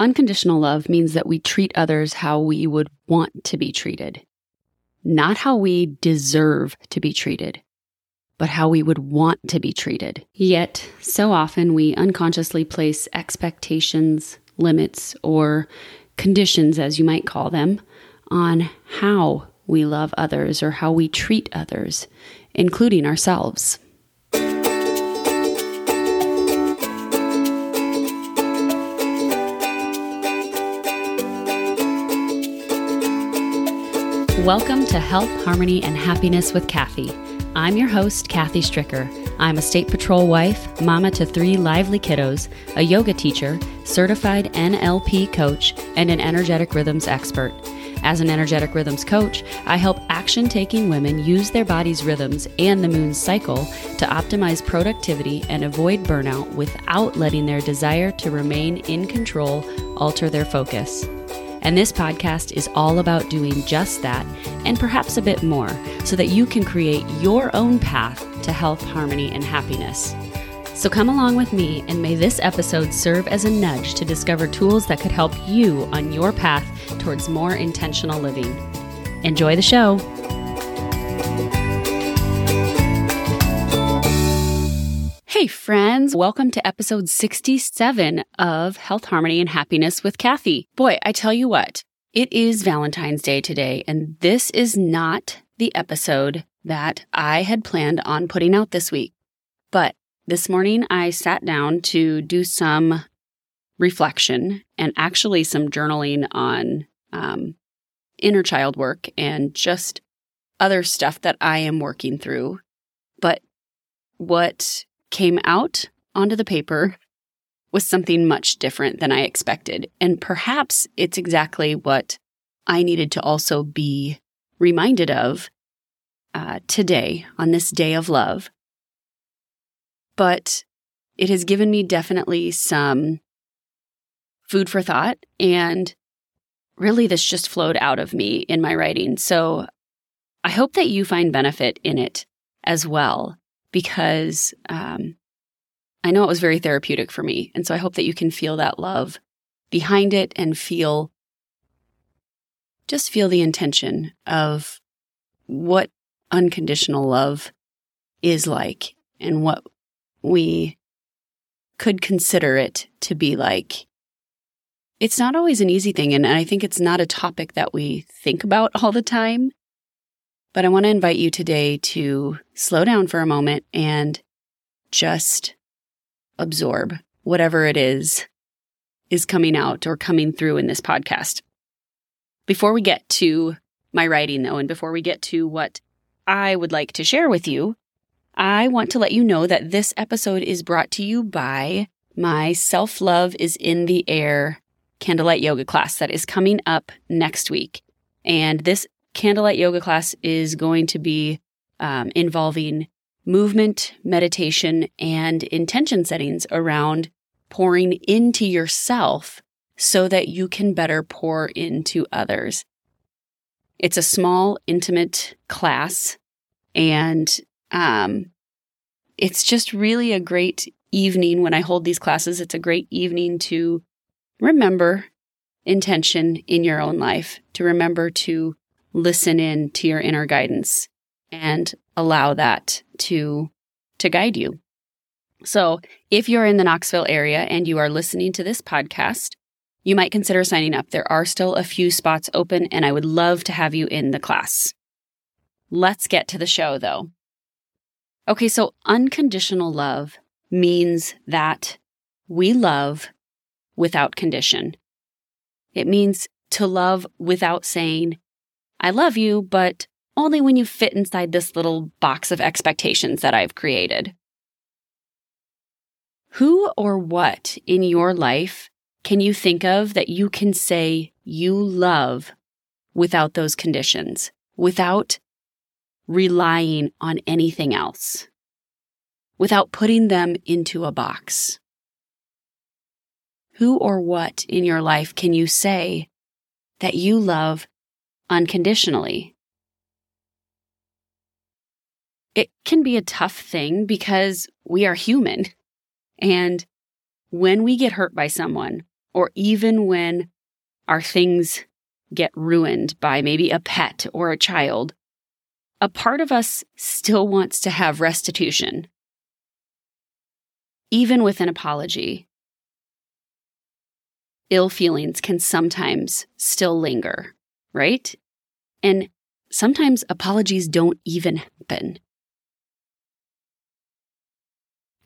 Unconditional love means that we treat others how we would want to be treated, not how we deserve to be treated, but how we would want to be treated. Yet, so often we unconsciously place expectations, limits, or conditions, as you might call them, on how we love others or how we treat others, including ourselves. Welcome to Health, Harmony, and Happiness with Kathy. I'm your host, Kathy Stricker. I'm a state patrol wife, mama to three lively kiddos, a yoga teacher, certified NLP coach, and an energetic rhythms expert. As an energetic rhythms coach, I help action taking women use their body's rhythms and the moon's cycle to optimize productivity and avoid burnout without letting their desire to remain in control alter their focus. And this podcast is all about doing just that and perhaps a bit more so that you can create your own path to health, harmony, and happiness. So come along with me, and may this episode serve as a nudge to discover tools that could help you on your path towards more intentional living. Enjoy the show. Hey, friends, welcome to episode 67 of Health, Harmony, and Happiness with Kathy. Boy, I tell you what, it is Valentine's Day today, and this is not the episode that I had planned on putting out this week. But this morning I sat down to do some reflection and actually some journaling on um, inner child work and just other stuff that I am working through. But what came out onto the paper was something much different than I expected. And perhaps it's exactly what I needed to also be reminded of uh, today on this day of love. But it has given me definitely some food for thought. And really, this just flowed out of me in my writing. So I hope that you find benefit in it as well because um, I know it was very therapeutic for me. And so I hope that you can feel that love behind it and feel just feel the intention of what unconditional love is like and what we could consider it to be like. It's not always an easy thing. And I think it's not a topic that we think about all the time. But I want to invite you today to slow down for a moment and just absorb whatever it is is coming out or coming through in this podcast. Before we get to my writing, though, and before we get to what I would like to share with you, I want to let you know that this episode is brought to you by my Self Love is in the Air candlelight yoga class that is coming up next week. And this candlelight yoga class is going to be um, involving movement, meditation, and intention settings around pouring into yourself so that you can better pour into others. It's a small, intimate class, and um, it's just really a great evening when I hold these classes. It's a great evening to remember intention in your own life, to remember to listen in to your inner guidance and allow that to to guide you. So, if you're in the Knoxville area and you are listening to this podcast, you might consider signing up. There are still a few spots open and I would love to have you in the class. Let's get to the show though. Okay, so unconditional love means that we love without condition. It means to love without saying, I love you, but only when you fit inside this little box of expectations that I've created. Who or what in your life can you think of that you can say you love without those conditions, without relying on anything else, without putting them into a box? Who or what in your life can you say that you love unconditionally. It can be a tough thing because we are human. And when we get hurt by someone, or even when our things get ruined by maybe a pet or a child, a part of us still wants to have restitution. Even with an apology, ill feelings can sometimes still linger, right? And sometimes apologies don't even happen.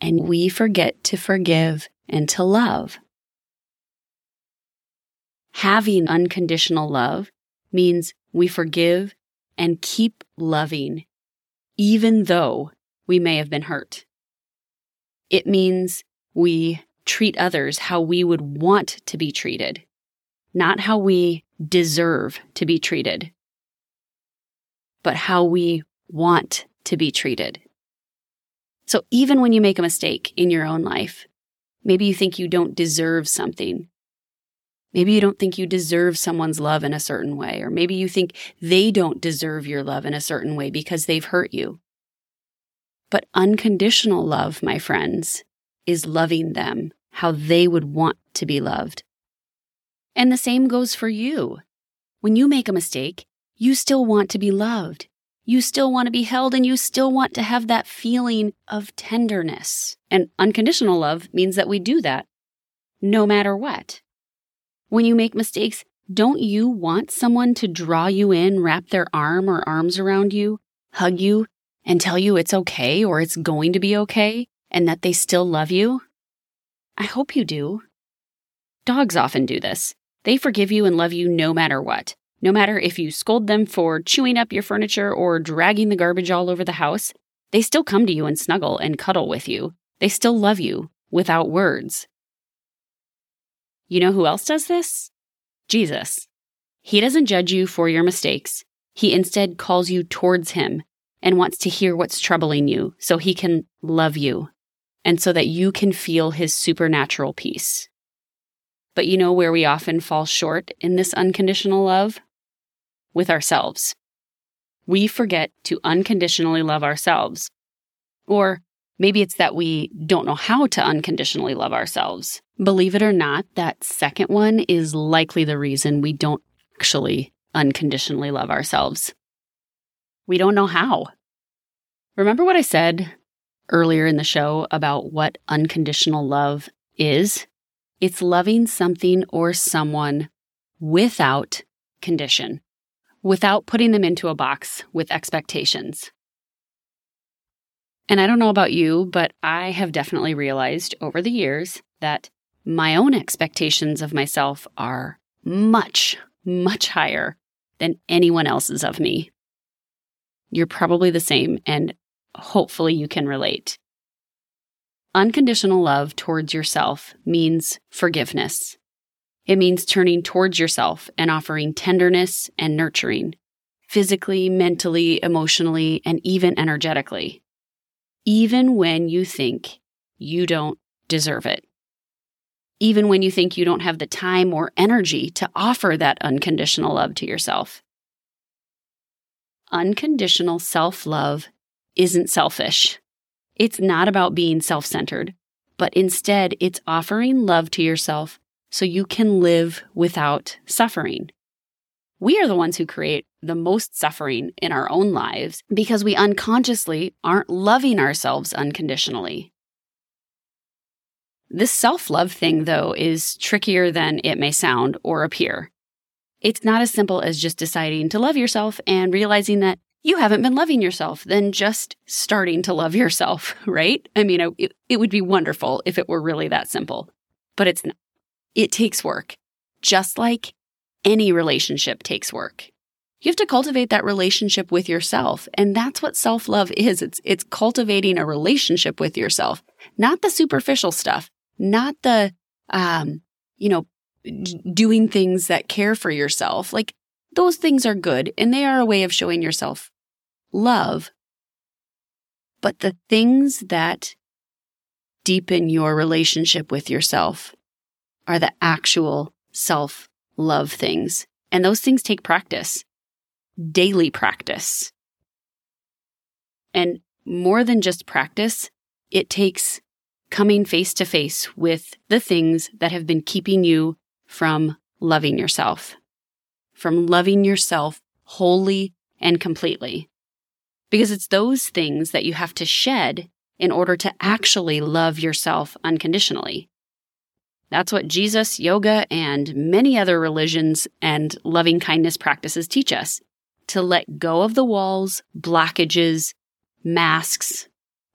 And we forget to forgive and to love. Having unconditional love means we forgive and keep loving, even though we may have been hurt. It means we treat others how we would want to be treated, not how we deserve to be treated, but how we want to be treated. So even when you make a mistake in your own life, maybe you think you don't deserve something. Maybe you don't think you deserve someone's love in a certain way, or maybe you think they don't deserve your love in a certain way because they've hurt you. But unconditional love, my friends, is loving them how they would want to be loved. And the same goes for you. When you make a mistake, you still want to be loved. You still want to be held and you still want to have that feeling of tenderness. And unconditional love means that we do that no matter what. When you make mistakes, don't you want someone to draw you in, wrap their arm or arms around you, hug you, and tell you it's okay or it's going to be okay and that they still love you? I hope you do. Dogs often do this. They forgive you and love you no matter what. No matter if you scold them for chewing up your furniture or dragging the garbage all over the house, they still come to you and snuggle and cuddle with you. They still love you without words. You know who else does this? Jesus. He doesn't judge you for your mistakes. He instead calls you towards him and wants to hear what's troubling you so he can love you and so that you can feel his supernatural peace. But you know where we often fall short in this unconditional love? With ourselves. We forget to unconditionally love ourselves. Or Maybe it's that we don't know how to unconditionally love ourselves. Believe it or not, that second one is likely the reason we don't actually unconditionally love ourselves. We don't know how. Remember what I said earlier in the show about what unconditional love is? It's loving something or someone without condition, without putting them into a box with expectations. And I don't know about you, but I have definitely realized over the years that my own expectations of myself are much, much higher than anyone else's of me. You're probably the same, and hopefully you can relate. Unconditional love towards yourself means forgiveness. It means turning towards yourself and offering tenderness and nurturing, physically, mentally, emotionally, and even energetically even when you think you don't deserve it. Even when you think you don't have the time or energy to offer that unconditional love to yourself. Unconditional self love isn't selfish. It's not about being self centered, but instead it's offering love to yourself so you can live without suffering. We are the ones who create the most suffering in our own lives because we unconsciously aren't loving ourselves unconditionally. This self love thing, though, is trickier than it may sound or appear. It's not as simple as just deciding to love yourself and realizing that you haven't been loving yourself, then just starting to love yourself, right? I mean, it, it would be wonderful if it were really that simple, but it's not. It takes work, just like any relationship takes work. You have to cultivate that relationship with yourself. And that's what self love is. It's, it's cultivating a relationship with yourself, not the superficial stuff, not the, um, you know, doing things that care for yourself. Like those things are good and they are a way of showing yourself love. But the things that deepen your relationship with yourself are the actual self love things. And those things take practice daily practice. And more than just practice, it takes coming face to face with the things that have been keeping you from loving yourself, from loving yourself wholly and completely. Because it's those things that you have to shed in order to actually love yourself unconditionally. That's what Jesus, yoga, and many other religions and loving kindness practices teach us to let go of the walls, blockages, masks,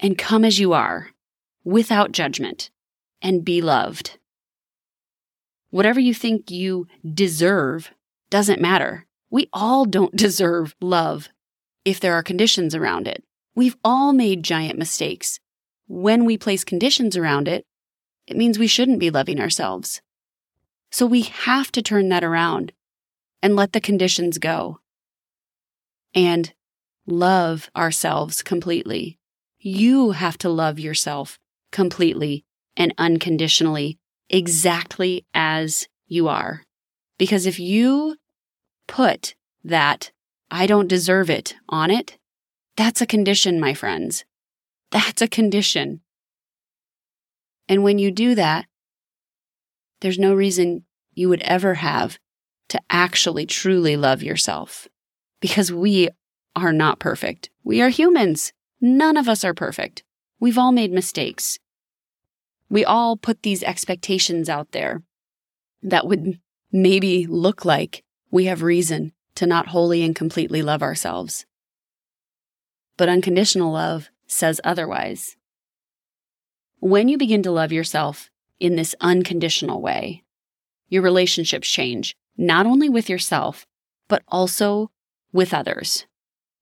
and come as you are without judgment and be loved. Whatever you think you deserve doesn't matter. We all don't deserve love if there are conditions around it. We've all made giant mistakes. When we place conditions around it, it means we shouldn't be loving ourselves. So we have to turn that around and let the conditions go and love ourselves completely. You have to love yourself completely and unconditionally, exactly as you are. Because if you put that I don't deserve it on it, that's a condition, my friends. That's a condition. And when you do that, there's no reason you would ever have to actually truly love yourself because we are not perfect. We are humans. None of us are perfect. We've all made mistakes. We all put these expectations out there that would maybe look like we have reason to not wholly and completely love ourselves. But unconditional love says otherwise. When you begin to love yourself in this unconditional way, your relationships change, not only with yourself, but also with others.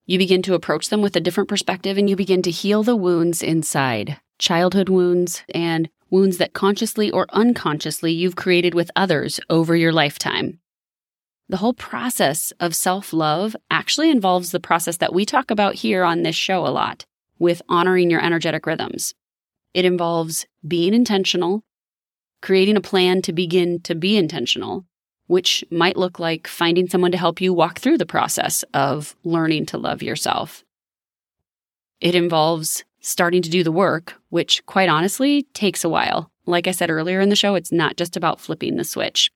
You begin to approach them with a different perspective and you begin to heal the wounds inside childhood wounds and wounds that consciously or unconsciously you've created with others over your lifetime. The whole process of self love actually involves the process that we talk about here on this show a lot with honoring your energetic rhythms. It involves being intentional, creating a plan to begin to be intentional, which might look like finding someone to help you walk through the process of learning to love yourself. It involves starting to do the work, which quite honestly takes a while. Like I said earlier in the show, it's not just about flipping the switch.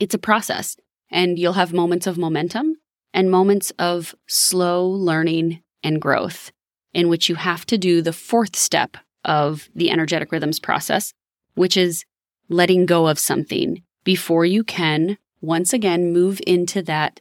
It's a process. And you'll have moments of momentum and moments of slow learning and growth in which you have to do the fourth step of the energetic rhythms process, which is letting go of something before you can once again move into that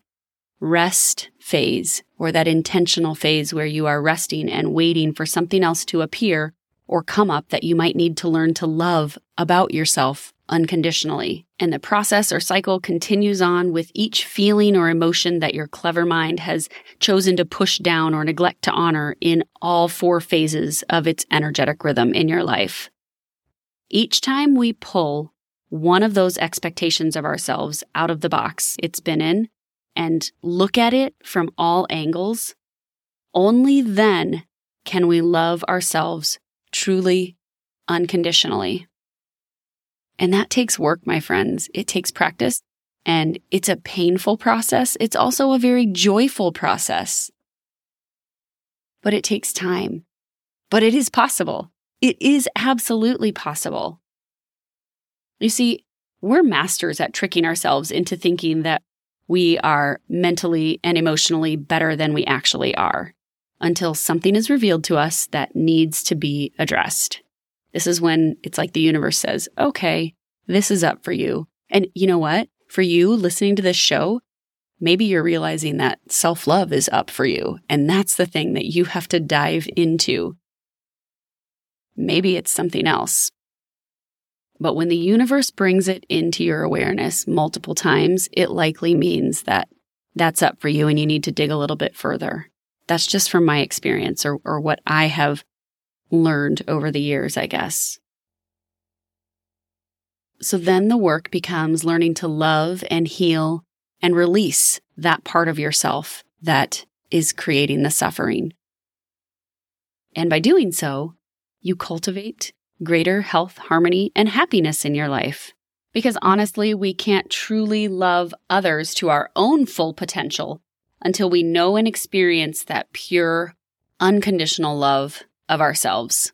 rest phase or that intentional phase where you are resting and waiting for something else to appear or come up that you might need to learn to love about yourself unconditionally. And the process or cycle continues on with each feeling or emotion that your clever mind has chosen to push down or neglect to honor in all four phases of its energetic rhythm in your life. Each time we pull one of those expectations of ourselves out of the box it's been in and look at it from all angles, only then can we love ourselves truly unconditionally. And that takes work, my friends. It takes practice and it's a painful process. It's also a very joyful process. But it takes time. But it is possible. It is absolutely possible. You see, we're masters at tricking ourselves into thinking that we are mentally and emotionally better than we actually are until something is revealed to us that needs to be addressed. This is when it's like the universe says, okay, this is up for you. And you know what? For you listening to this show, maybe you're realizing that self love is up for you. And that's the thing that you have to dive into. Maybe it's something else. But when the universe brings it into your awareness multiple times, it likely means that that's up for you and you need to dig a little bit further. That's just from my experience or, or what I have learned over the years, I guess. So then the work becomes learning to love and heal and release that part of yourself that is creating the suffering. And by doing so, you cultivate greater health, harmony, and happiness in your life. Because honestly, we can't truly love others to our own full potential until we know and experience that pure, unconditional love of ourselves.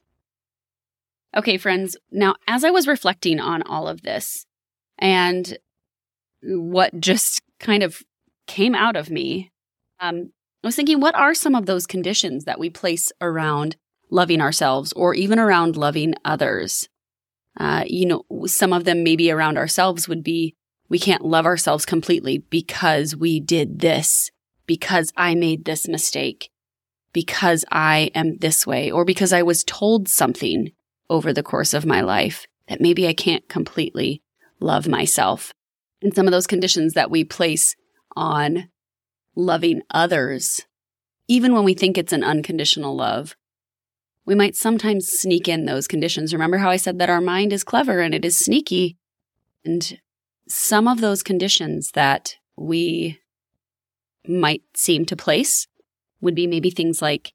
Okay, friends. Now, as I was reflecting on all of this and what just kind of came out of me, um, I was thinking, what are some of those conditions that we place around loving ourselves or even around loving others? Uh, you know, some of them maybe around ourselves would be we can't love ourselves completely because we did this, because I made this mistake, because I am this way, or because I was told something over the course of my life that maybe I can't completely love myself. And some of those conditions that we place on loving others, even when we think it's an unconditional love, we might sometimes sneak in those conditions. Remember how I said that our mind is clever and it is sneaky? And some of those conditions that we might seem to place would be maybe things like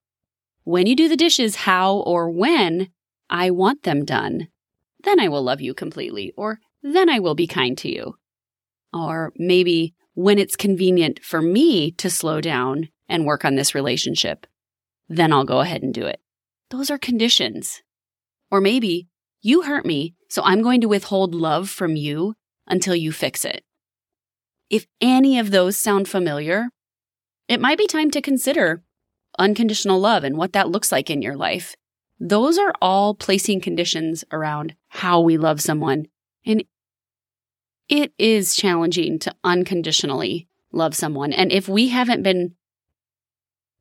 when you do the dishes, how or when I want them done, then I will love you completely, or then I will be kind to you. Or maybe when it's convenient for me to slow down and work on this relationship, then I'll go ahead and do it. Those are conditions. Or maybe you hurt me, so I'm going to withhold love from you until you fix it. If any of those sound familiar, it might be time to consider unconditional love and what that looks like in your life those are all placing conditions around how we love someone. And it is challenging to unconditionally love someone. And if we haven't been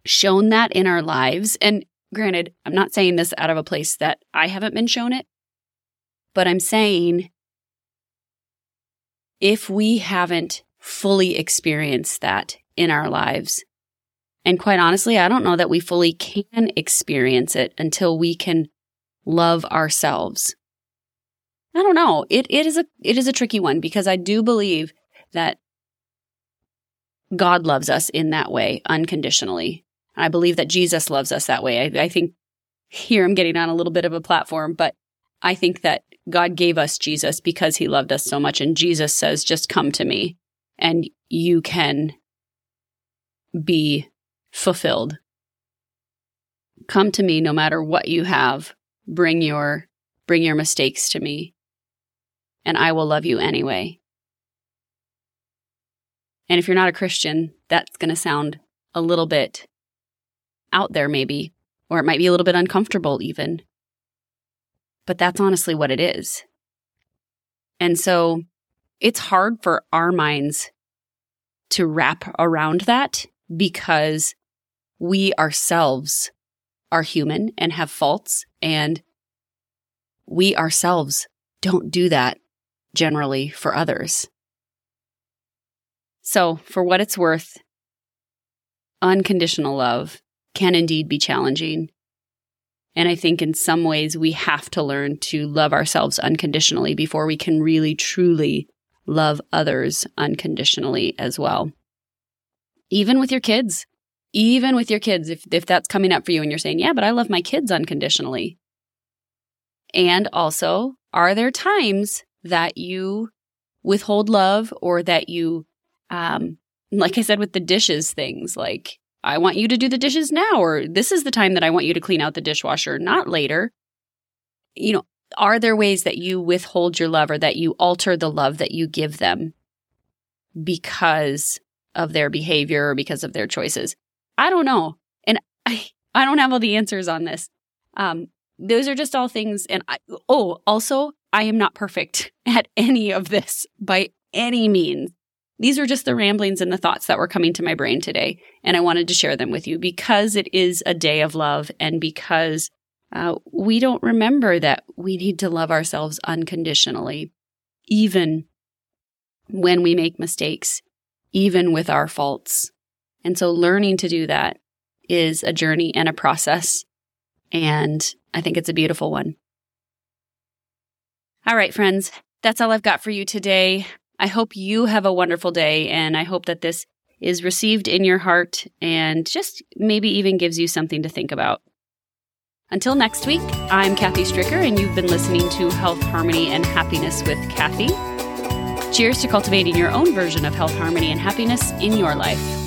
shown that in our lives, and granted, I'm not saying this out of a place that I haven't been shown it, but I'm saying if we haven't fully experienced that in our lives, and quite honestly, I don't know that we fully can experience it until we can love ourselves. I don't know. It it is a it is a tricky one because I do believe that God loves us in that way unconditionally. I believe that Jesus loves us that way. I, I think here I'm getting on a little bit of a platform, but I think that God gave us Jesus because he loved us so much. And Jesus says, just come to me and you can be fulfilled. Come to me no matter what you have. Bring your bring your mistakes to me. And I will love you anyway. And if you're not a Christian, that's going to sound a little bit out there maybe, or it might be a little bit uncomfortable even. But that's honestly what it is. And so it's hard for our minds to wrap around that because we ourselves are human and have faults, and we ourselves don't do that generally for others. So, for what it's worth, unconditional love can indeed be challenging. And I think in some ways we have to learn to love ourselves unconditionally before we can really truly love others unconditionally as well. Even with your kids, even with your kids, if, if that's coming up for you and you're saying, yeah, but I love my kids unconditionally. And also, are there times that you withhold love or that you, um, like I said with the dishes things, like, I want you to do the dishes now, or this is the time that I want you to clean out the dishwasher, not later. You know, are there ways that you withhold your love or that you alter the love that you give them because of their behavior or because of their choices? I don't know. And I, I don't have all the answers on this. Um, those are just all things. And I, oh, also, I am not perfect at any of this by any means. These are just the ramblings and the thoughts that were coming to my brain today. And I wanted to share them with you because it is a day of love and because uh, we don't remember that we need to love ourselves unconditionally, even when we make mistakes, even with our faults. And so learning to do that is a journey and a process. And I think it's a beautiful one. All right, friends, that's all I've got for you today. I hope you have a wonderful day, and I hope that this is received in your heart and just maybe even gives you something to think about. Until next week, I'm Kathy Stricker, and you've been listening to Health, Harmony, and Happiness with Kathy. Cheers to cultivating your own version of health, harmony, and happiness in your life.